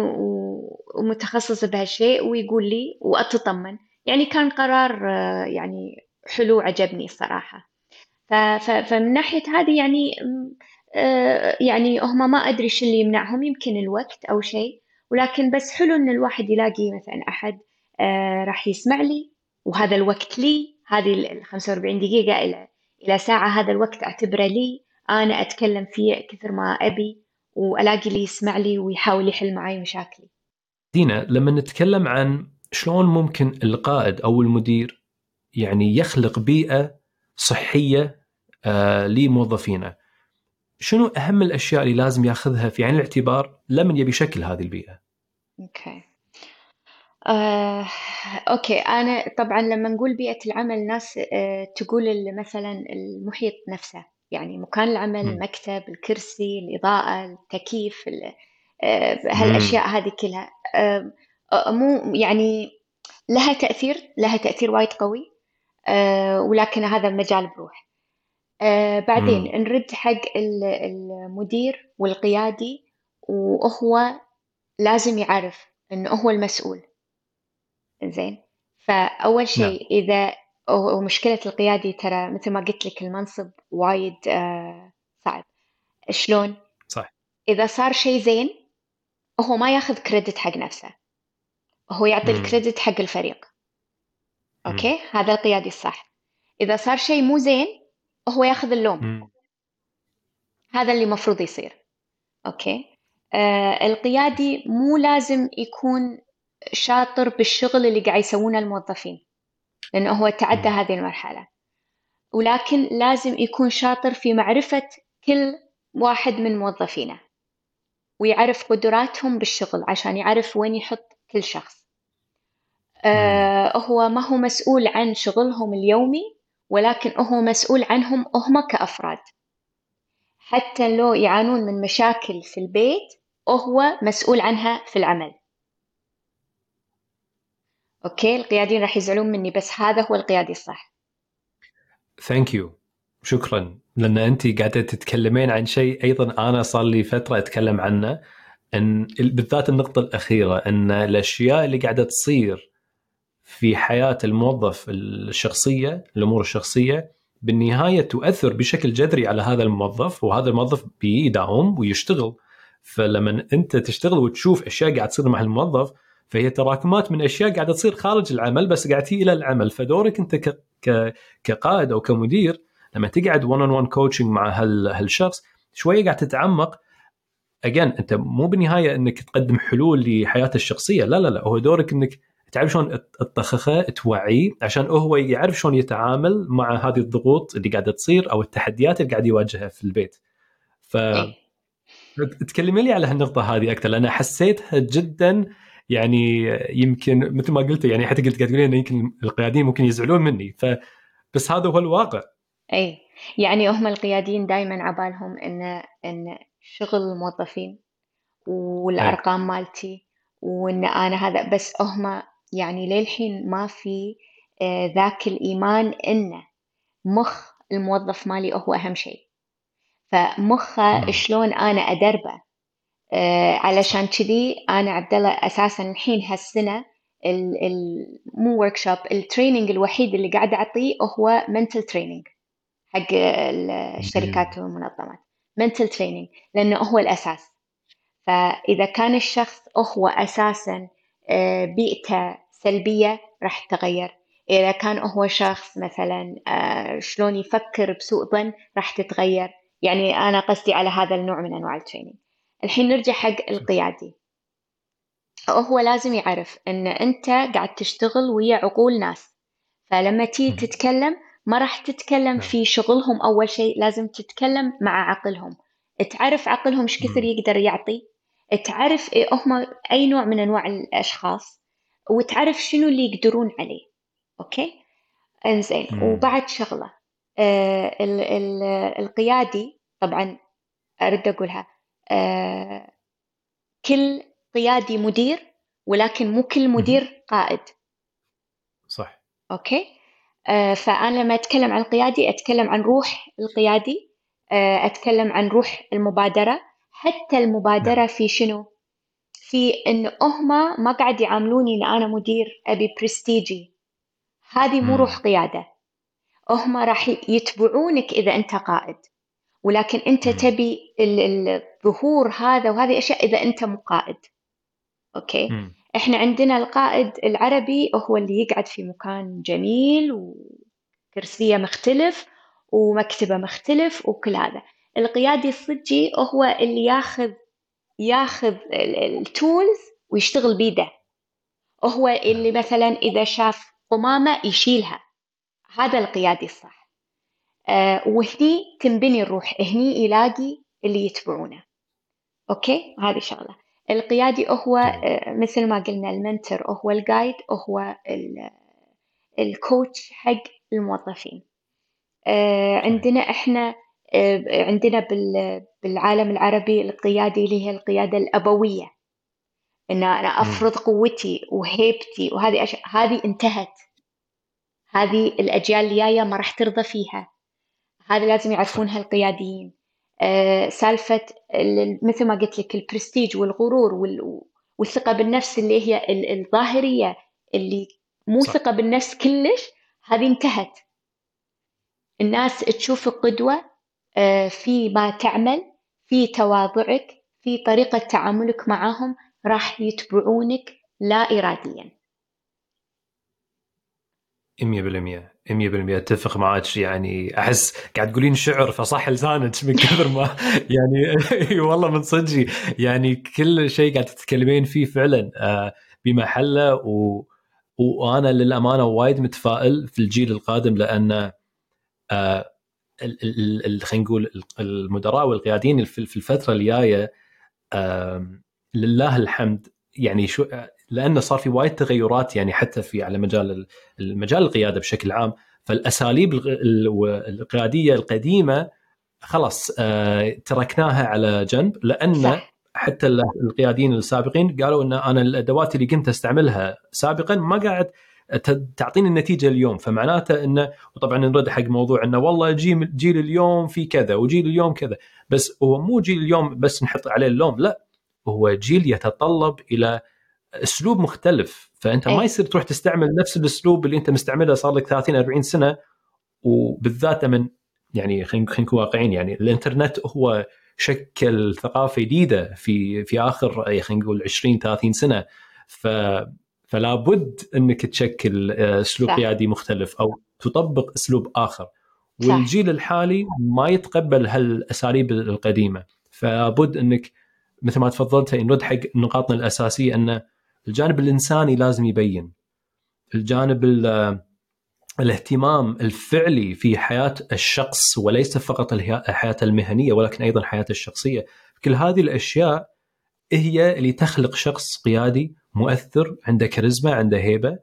ومتخصص بهالشيء ويقول لي وأتطمن. يعني كان قرار آه، يعني حلو عجبني الصراحة فمن ناحية هذه يعني آه، يعني هم ما أدري شو اللي يمنعهم يمكن الوقت أو شيء ولكن بس حلو إن الواحد يلاقي مثلا أحد آه، راح يسمع لي وهذا الوقت لي هذه ال 45 دقيقة إلى إلى ساعة هذا الوقت أعتبره لي أنا أتكلم فيه كثر ما أبي وألاقي اللي يسمع لي ويحاول يحل معي مشاكلي. دينا لما نتكلم عن شلون ممكن القائد أو المدير يعني يخلق بيئة صحية آه لموظفينه. شنو أهم الأشياء اللي لازم ياخذها في عين الاعتبار لمن يبي يشكل هذه البيئة؟ okay. آه، okay. أنا طبعا لما نقول بيئة العمل ناس آه، تقول مثلا المحيط نفسه. يعني مكان العمل المكتب الكرسي الإضاءة التكييف آه، هالأشياء هذه كلها. آه، آه، مو يعني لها تأثير لها تأثير وايد قوي. ولكن هذا مجال بروح. بعدين نرد حق المدير والقيادي وهو لازم يعرف إنه هو المسؤول. زين؟ فأول شيء نعم. إذا ومشكلة القيادي ترى مثل ما قلت لك المنصب وايد آه، صعب. شلون؟ صح. إذا صار شيء زين هو ما ياخذ كريدت حق نفسه. هو يعطي ال credit حق الفريق. okay؟ هذا القيادي الصح. إذا صار شيء مو زين هو ياخذ اللوم. هذا اللي المفروض يصير. okay. آه القيادي مو لازم يكون شاطر بالشغل اللي قاعد يسوونه الموظفين لأنه هو تعدى هذه المرحلة. ولكن لازم يكون شاطر في معرفة كل واحد من موظفينه ويعرف قدراتهم بالشغل عشان يعرف وين يحط كل شخص. آه هو ما هو مسؤول عن شغلهم اليومي ولكن هو مسؤول عنهم هم كأفراد. حتى لو يعانون من مشاكل في البيت هو مسؤول عنها في العمل. okay القياديين راح يزعلون مني بس هذا هو القيادي الصح. thank you شكرا. لأن انت قاعدة تتكلمين عن شيء أيضا أنا صار لي فترة أتكلم عنه إن بالذات النقطة الأخيرة إن الأشياء اللي قاعدة تصير في حياة الموظف الشخصية الأمور الشخصية بالنهاية تؤثر بشكل جذري على هذا الموظف وهذا الموظف بيداوم ويشتغل. فلما أنت تشتغل وتشوف أشياء قاعد تصير مع الموظف فهي تراكمات من أشياء قاعدة تصير خارج العمل بس قاعد تيجي إلى العمل. فدورك أنت ك... ك... كقائد أو كمدير لما تقعد 1 on 1 coaching مع هال... هالشخص شوية قاعد تتعمق. again أنت مو بالنهاية أنك تقدم حلول لحياته الشخصية لا لا لا. هو دورك أنك تعرف شلون تطقطقه توعيه عشان هو يعرف شلون يتعامل مع هذه الضغوط اللي قاعدة تصير أو التحديات اللي قاعد يواجهها في البيت. ف تكلمي لي على هالنقطة هذه أكثر لأن حسيتها جدا يعني يمكن مثل ما قلت يعني حتى قلت قاعد تقولين يمكن القياديين ممكن يزعلون مني ف بس هذا هو الواقع. اي يعني هم القياديين دائما عبالهم إن إن شغل الموظفين والأرقام مالتي وإن أنا هذا بس هم يعني للحين ما في آه، ذاك الإيمان إنه مخ الموظف مالي هو أهم شيء. فمخه شلون أنا أدربه؟ آه، علشان كذي أنا عبد الله أساسا الحين هالسنة مو workshop ال training الوحيد اللي قاعد أعطيه هو mental training حق الشركات والمنظمات. mental training لأنه هو الأساس. فإذا كان الشخص هو أساسا آه، بيئته سلبية راح تتغير. إذا كان هو شخص مثلا آه، شلون يفكر بسوء ظن راح تتغير. يعني أنا قصدي على هذا النوع من أنواع ال training الحين نرجع حق القيادي. هو لازم يعرف أن أنت قاعد تشتغل ويا عقول ناس. فلما تيجي تتكلم ما راح تتكلم نعم. في شغلهم أول شيء. لازم تتكلم مع عقلهم. تعرف عقلهم إيش كثر يقدر يعطي. تعرف إيه هم أي نوع من أنواع الأشخاص. وتعرف شنو اللي يقدرون عليه. أوكي؟ إنزين وبعد شغلة. آه ال ال القيادي طبعا أرد أقولها آه كل قيادي مدير ولكن مو كل مدير قائد. صح. أوكي؟ آه فأنا لما أتكلم عن القيادي أتكلم عن روح القيادي آه أتكلم عن روح المبادرة. حتى المبادرة نعم. في شنو؟ في إن هم ما قاعد يعاملوني إن أنا مدير أبي برستيجي. هذه مو روح قيادة. هم راح يتبعونك إذا أنت قائد. ولكن أنت تبي الظهور هذا وهذه أشياء إذا أنت مو قائد. okay؟ إحنا عندنا القائد العربي هو اللي يقعد في مكان جميل وكرسيه مختلف ومكتبه مختلف وكل هذا. القيادي الصجي هو اللي ياخذ ياخذ ال tools ويشتغل بيده هو اللي مثلا إذا شاف قمامة يشيلها. هذا القيادي الصح. أه وهني تنبني الروح. هني يلاقي اللي يتبعونه. okay؟ هذه شغلة. القيادي هو أه مثل ما قلنا ال mentor هو ال guide هو ال coach حق الموظفين. أه عندنا إحنا آه، عندنا بالعالم العربي القيادة اللي هي القيادة الأبوية. إن أنا أفرض قوتي وهيبتي وهذه أشياء هذه انتهت. هذه الأجيال الجاية ما راح ترضى فيها. هذا لازم يعرفونها القياديين. أه سالفة مثل ما قلت لك البرستيج والغرور والثقة بالنفس اللي هي الظاهرية اللي مو ثقة بالنفس كلش هذه انتهت. الناس تشوفك قدوة آه، في ما تعمل في تواضعك في طريقة تعاملك معهم راح يتبعونك لا إراديا. 100% 100% أتفق معك يعني أحس قاعد تقولين شعر فصح لسانك من كثر ما يعني والله من صدقي. يعني كل شيء قاعد تتكلمين فيه فعلا آه، بمحلة و وأنا للأمانة وايد متفائل في الجيل القادم لأن آه، خلينا نقول المدراء والقياديين في الفترة الجاية لله الحمد يعني شو لأنه صار في وايد تغيرات يعني حتى في على مجال المجال القيادة بشكل عام فالأساليب القيادية القديمة خلاص آه، تركناها على جنب لأن صح. حتى القياديين السابقين قالوا إن أنا الأدوات اللي كنت أستعملها سابقا ما قاعد تعطيني النتيجة اليوم فمعناته انه وطبعا نرد حق موضوع إنه والله جيل جيل اليوم في كذا وجيل اليوم كذا بس هو مو جيل اليوم بس نحط عليه اللوم لا هو جيل يتطلب إلى أسلوب مختلف فأنت ما إيه. يصير تروح تستعمل نفس الأسلوب اللي أنت مستعمله صار لك 30 40 سنة وبالذات من يعني خلينا نكون واقعيين يعني الإنترنت هو شكل ثقافة جديدة في في آخر خلينا نقول 20 30 سنة ف فلا بد إنك تشكل آه، أسلوب قيادي مختلف أو تطبق أسلوب آخر. والجيل الحالي ما يتقبل هالأساليب القديمة. فبد إنك مثل ما تفضلت نرد حق نقاطنا الأساسية إن الجانب الإنساني لازم يبين. الجانب الاهتمام الفعلي في حياة الشخص وليس فقط الحياة المهنية ولكن أيضا حياته الشخصية. كل هذه الأشياء هي اللي تخلق شخص قيادي مؤثر عنده كاريزما عنده هيبة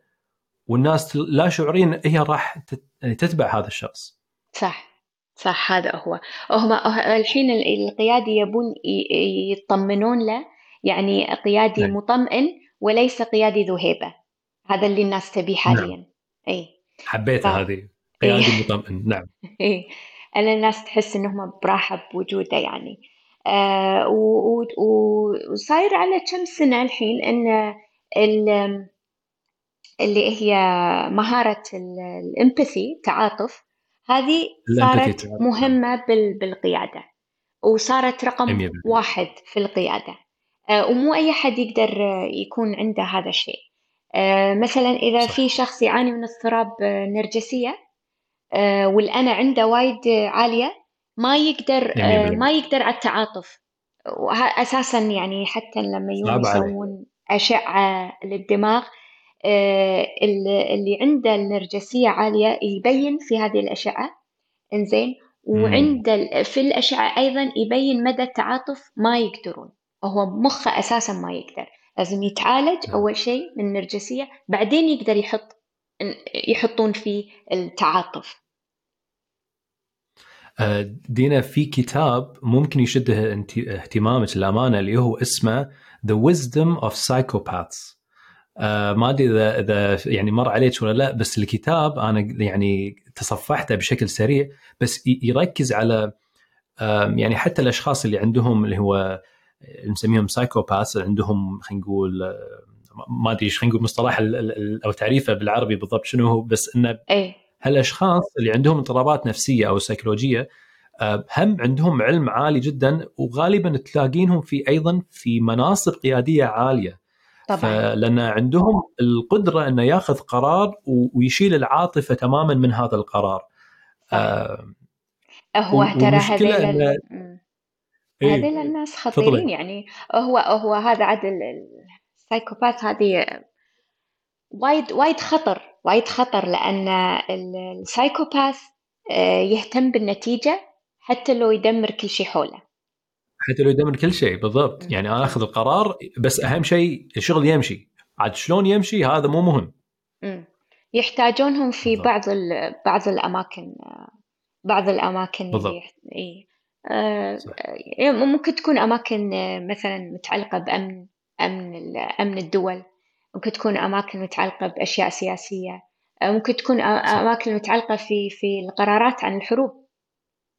والناس لا شعوريا هي راح تتبع هذا الشخص. صح صح هذا هو. هم الحين القيادي يبون يطمنون له يعني قيادي نعم. مطمئن وليس قيادي ذو هيبة. هذا اللي الناس تبيه نعم. حاليا. نعم. إي. حبيتها ف... هذه. قيادي. مطمئن. نعم. إي. الناس تحس إنهم براحة بوجوده يعني. آه وصاير على كم سنة الحين إن اللي هي مهارة الامباثي تعاطف هذه صارت مهمة بالقيادة وصارت رقم واحد في القيادة. آه، ومو أي حد يقدر يكون عنده هذا الشيء. آه، مثلا إذا صح. في شخص يعاني من اضطراب نرجسية والأنا عنده وايد عالية ما يقدر ما يقدر على التعاطف أساسا يعني حتى لما يسوون أشعة للدماغ اللي عنده النرجسية عالية يبين في هذه الأشعة. إنزين. وعند في الأشعة أيضا يبين مدى التعاطف ما يقدرون. هو مخه أساسا ما يقدر. لازم يتعالج. أول شيء من النرجسية بعدين يقدر يحط يحطون فيه التعاطف. آه، دينا في كتاب ممكن يشد اهتمامك للأمانة اللي هو اسمه The Wisdom of Psychopaths آه، ما أدري اذا إذا يعني مر عليك ولا لا بس الكتاب أنا يعني تصفحته بشكل سريع بس يركز على يعني حتى الأشخاص اللي عندهم اللي هو نسميهم سايكوباث عندهم خلينا نقول ما أدري إيش خلينا نقول مصطلح أو تعريفه بالعربي بالضبط شنو هو بس إنه أي. هالأشخاص اللي عندهم اضطرابات نفسية أو سيكولوجية آه، هم عندهم علم عالي جدا وغالبا تلاقينهم في أيضا في مناصب قيادية عالية. طبعا. لأن عندهم القدرة إنه ياخذ قرار ويشيل العاطفة تماما من هذا القرار. آه هو ترى هذول إيه؟ هذيل الناس خطيرين يعني. هو هو هذا عاد السايكوباث هذه وايد وايد خطر. وايد خطر لأن السايكوباث آه، يهتم بالنتيجة حتى لو يدمر كل شيء حوله. حتى لو يدمر كل شيء بالضبط. يعني أنا آخذ القرار بس أهم شيء الشغل يمشي. عاد شلون يمشي هذا مو مهم. يحتاجونهم في بالضبط. بعض بعض الأماكن بعض ممكن بالضبط. إيه. آه، إيه، ممكن تكون أماكن آه، مثلا متعلقة بأمن أمن أمن الدول. ممكن تكون أماكن متعلقة بأشياء سياسية آه، ممكن تكون أماكن متعلقة في في القرارات عن الحروب.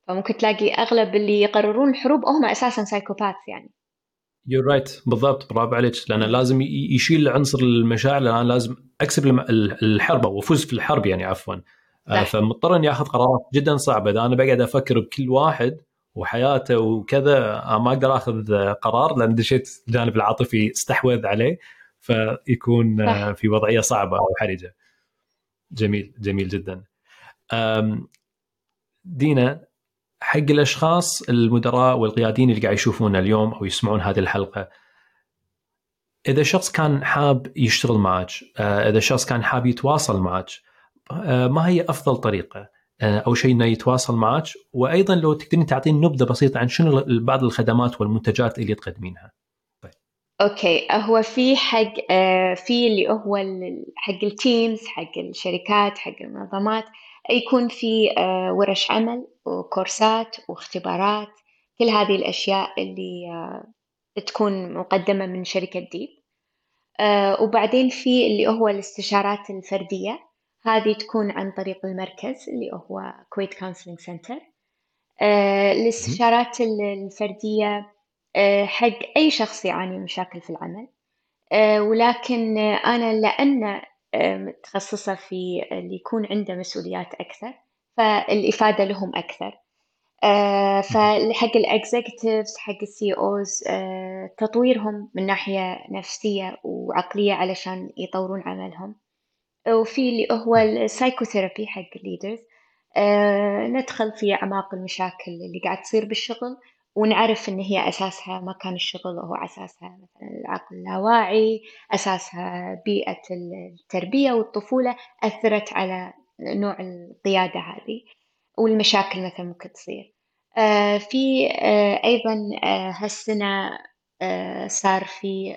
فممكن تلاقي أغلب اللي يقررون الحروب هم أساسا psychopath يعني. you're right, right. بالضبط. برافو عليك. لأنه لازم يشيل عنصر المشاعر لأن أنا لازم أكسب الحرب أو أفوز في الحرب يعني عفوا. فمضطر اني اخذ قرارات جدا صعبة. إذا أنا بقعد أفكر بكل واحد وحياته وكذا ما أقدر أخذ قرار لأن دشيت الجانب العاطفي استحوذ عليه. فيكون في وضعية صعبة أو حرجة. جميل جميل جدا. دينا حق الأشخاص المدراء والقياديين اللي قاعد يشوفونا اليوم أو يسمعون هذه الحلقة إذا شخص كان حاب يشتغل معك آه، إذا شخص كان حاب يتواصل معك آه، ما هي أفضل طريقة آه، أو شيء إنه يتواصل معك وأيضا لو تقدرين تعطين نبذة بسيطة عن شنو بعض الخدمات والمنتجات اللي تقدمينها okay. هو في حق في اللي هو حق ال teams حق الشركات حق المنظمات يكون في ورش عمل وكورسات واختبارات. كل هذه الأشياء اللي تكون مقدمة من شركة Deep آه وبعدين في اللي هو الاستشارات الفردية. هذه تكون عن طريق المركز اللي هو Kuwait Counseling Center الاستشارات الفردية آه حق أي شخص يعاني من مشاكل في العمل. آه ولكن أنا لأن متخصصة في اللي يكون عنده مسؤوليات أكثر فالإفادة لهم أكثر. آه، فحق ال executives حق ال CEOs آه، تطويرهم من ناحية نفسية وعقلية علشان يطورون عملهم. وفي اللي هو ال psychotherapy حق ال leaders آه، ندخل في أعماق المشاكل اللي قاعد تصير بالشغل ونعرف إن هي أساسها مكان الشغل وهو أساسها مثلا العقل اللاواعي أساسها بيئة التربية والطفولة أثرت على نوع القيادة هذه والمشاكل مثلا ممكن تصير. آه، في آه، أيضا آه، هالسنة صار في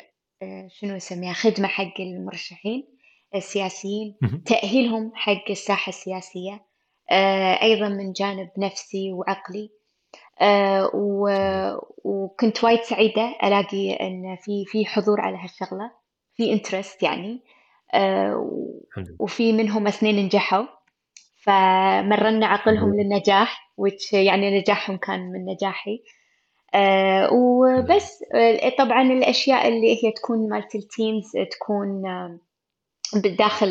شنو نسميها خدمة حق المرشحين السياسيين تأهيلهم حق الساحة السياسية. أيضا من جانب نفسي وعقلي. وكنت وايد سعيدة ألاقي أن في في حضور على هالشغلة في interest يعني. وفي منهم اثنين نجحوا فمرنّا عقلهم للنجاح which يعني نجاحهم كان من نجاحي. آه وبس آه طبعا الأشياء اللي هي تكون مالت ال teams تكون آه بداخل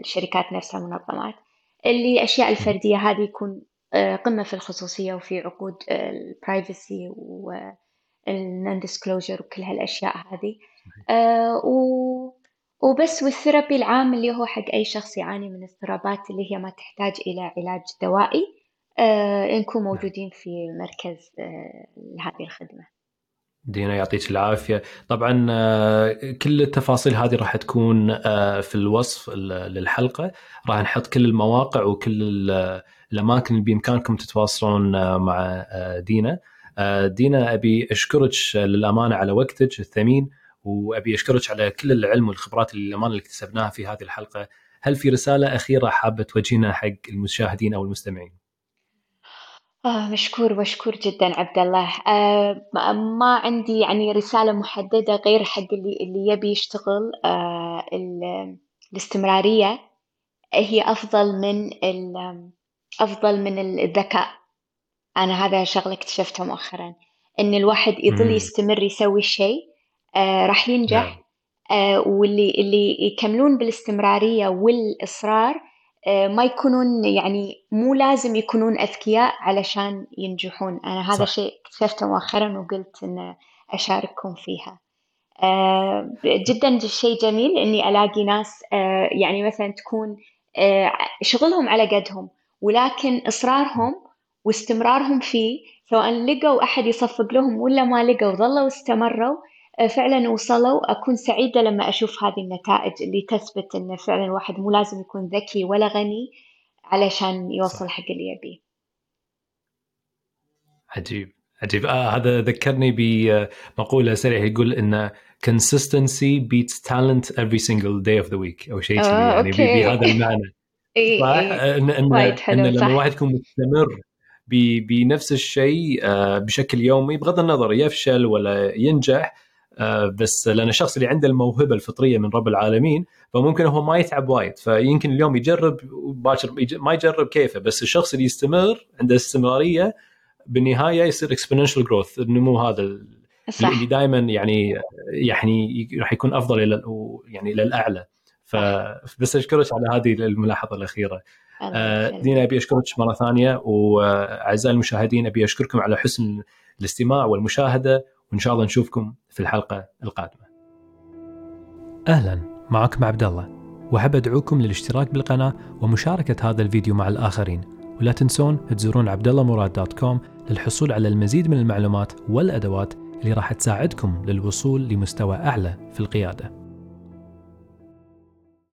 الشركات نفسها المنظمات. اللي الاشياء الفردية هذه يكون آه قمة في الخصوصية وفي عقود ال privacy وال non-disclosure وكل هالأشياء هذه. آه و وبس والثيرابي العام اللي هو حق أي شخص يعاني من اضطرابات اللي هي ما تحتاج إلى علاج دوائي آه نكون نعم. موجودين في مركز لهذه الخدمة. دينا يعطيك العافية. طبعا آه، كل التفاصيل هذه راح تكون آه، في الوصف للحلقة. راح نحط كل المواقع وكل الأماكن اللي بإمكانكم تتواصلون آه، مع دينا. دينا أبي أشكرك للأمانة على وقتك الثمين وأبي أشكرك على كل العلم والخبرات اللي الأمانة اللي اكتسبناها في هذه الحلقة. هل في رسالة أخيرة حابة توجهينها حق المشاهدين أو المستمعين؟ آه مشكور مشكور جدا عبد الله. آه ما عندي يعني رسالة محددة غير حق اللي اللي يبي يشتغل آه الاستمرارية. هي أفضل من أفضل من الذكاء. أنا هذا شغلة اكتشفتها مؤخرا. إن الواحد يظل يستمر يسوي الشيء آه راح ينجح. نعم. واللي اللي يكملون بالاستمرارية والإصرار ما يكونون يعني مو لازم يكونون أذكياء علشان ينجحون. أنا هذا شيء اكتشفته مؤخرا وقلت إن أشارككم فيها. آه جدا شيء جميل إني ألاقي ناس آه يعني مثلا تكون آه شغلهم على قدهم ولكن إصرارهم واستمرارهم فيه سواء لقوا أحد يصفق لهم ولا ما لقوا ظلوا استمروا آه، فعلا وصلوا. أكون سعيدة لما أشوف هذه النتائج اللي تثبت أن فعلا الواحد مو لازم يكون ذكي ولا غني علشان يوصل حق اللي يبيه. عجيب عجيب. آه هذا ذكرني بمقولة سريعة يقول إن consistency beats talent every single day of the week أو شيء كذي آه يعني بهذا المعنى. صح؟ إن إن, إن لما الواحد يكون مستمر بنفس الشيء آه، بشكل يومي بغض النظر يفشل ولا ينجح آه، بس لأن الشخص اللي عنده الموهبة الفطرية من رب العالمين فممكن هو ما يتعب وايد فيمكن اليوم يجرب باكر ما يجرب كيفه بس الشخص اللي يستمر عنده استمرارية بالنهاية يصير exponential growth النمو هذا صح. اللي دائما يعني يعني راح يكون أفضل إلى يعني إلى الأعلى. فبس أشكرك على هذه الملاحظة الأخيرة. آه دينا أبي أشكرك مرة ثانية وأعزائي المشاهدين أبي أشكركم على حسن الاستماع والمشاهدة. وإن شاء الله نشوفكم في الحلقة القادمة. أهلا معكم عبد الله وأحب أدعوكم للاشتراك بالقناة ومشاركة هذا الفيديو مع الآخرين ولا تنسون تزورون عبدالله دوت كوم للحصول على المزيد من المعلومات والأدوات اللي راح تساعدكم للوصول لمستوى أعلى في القيادة.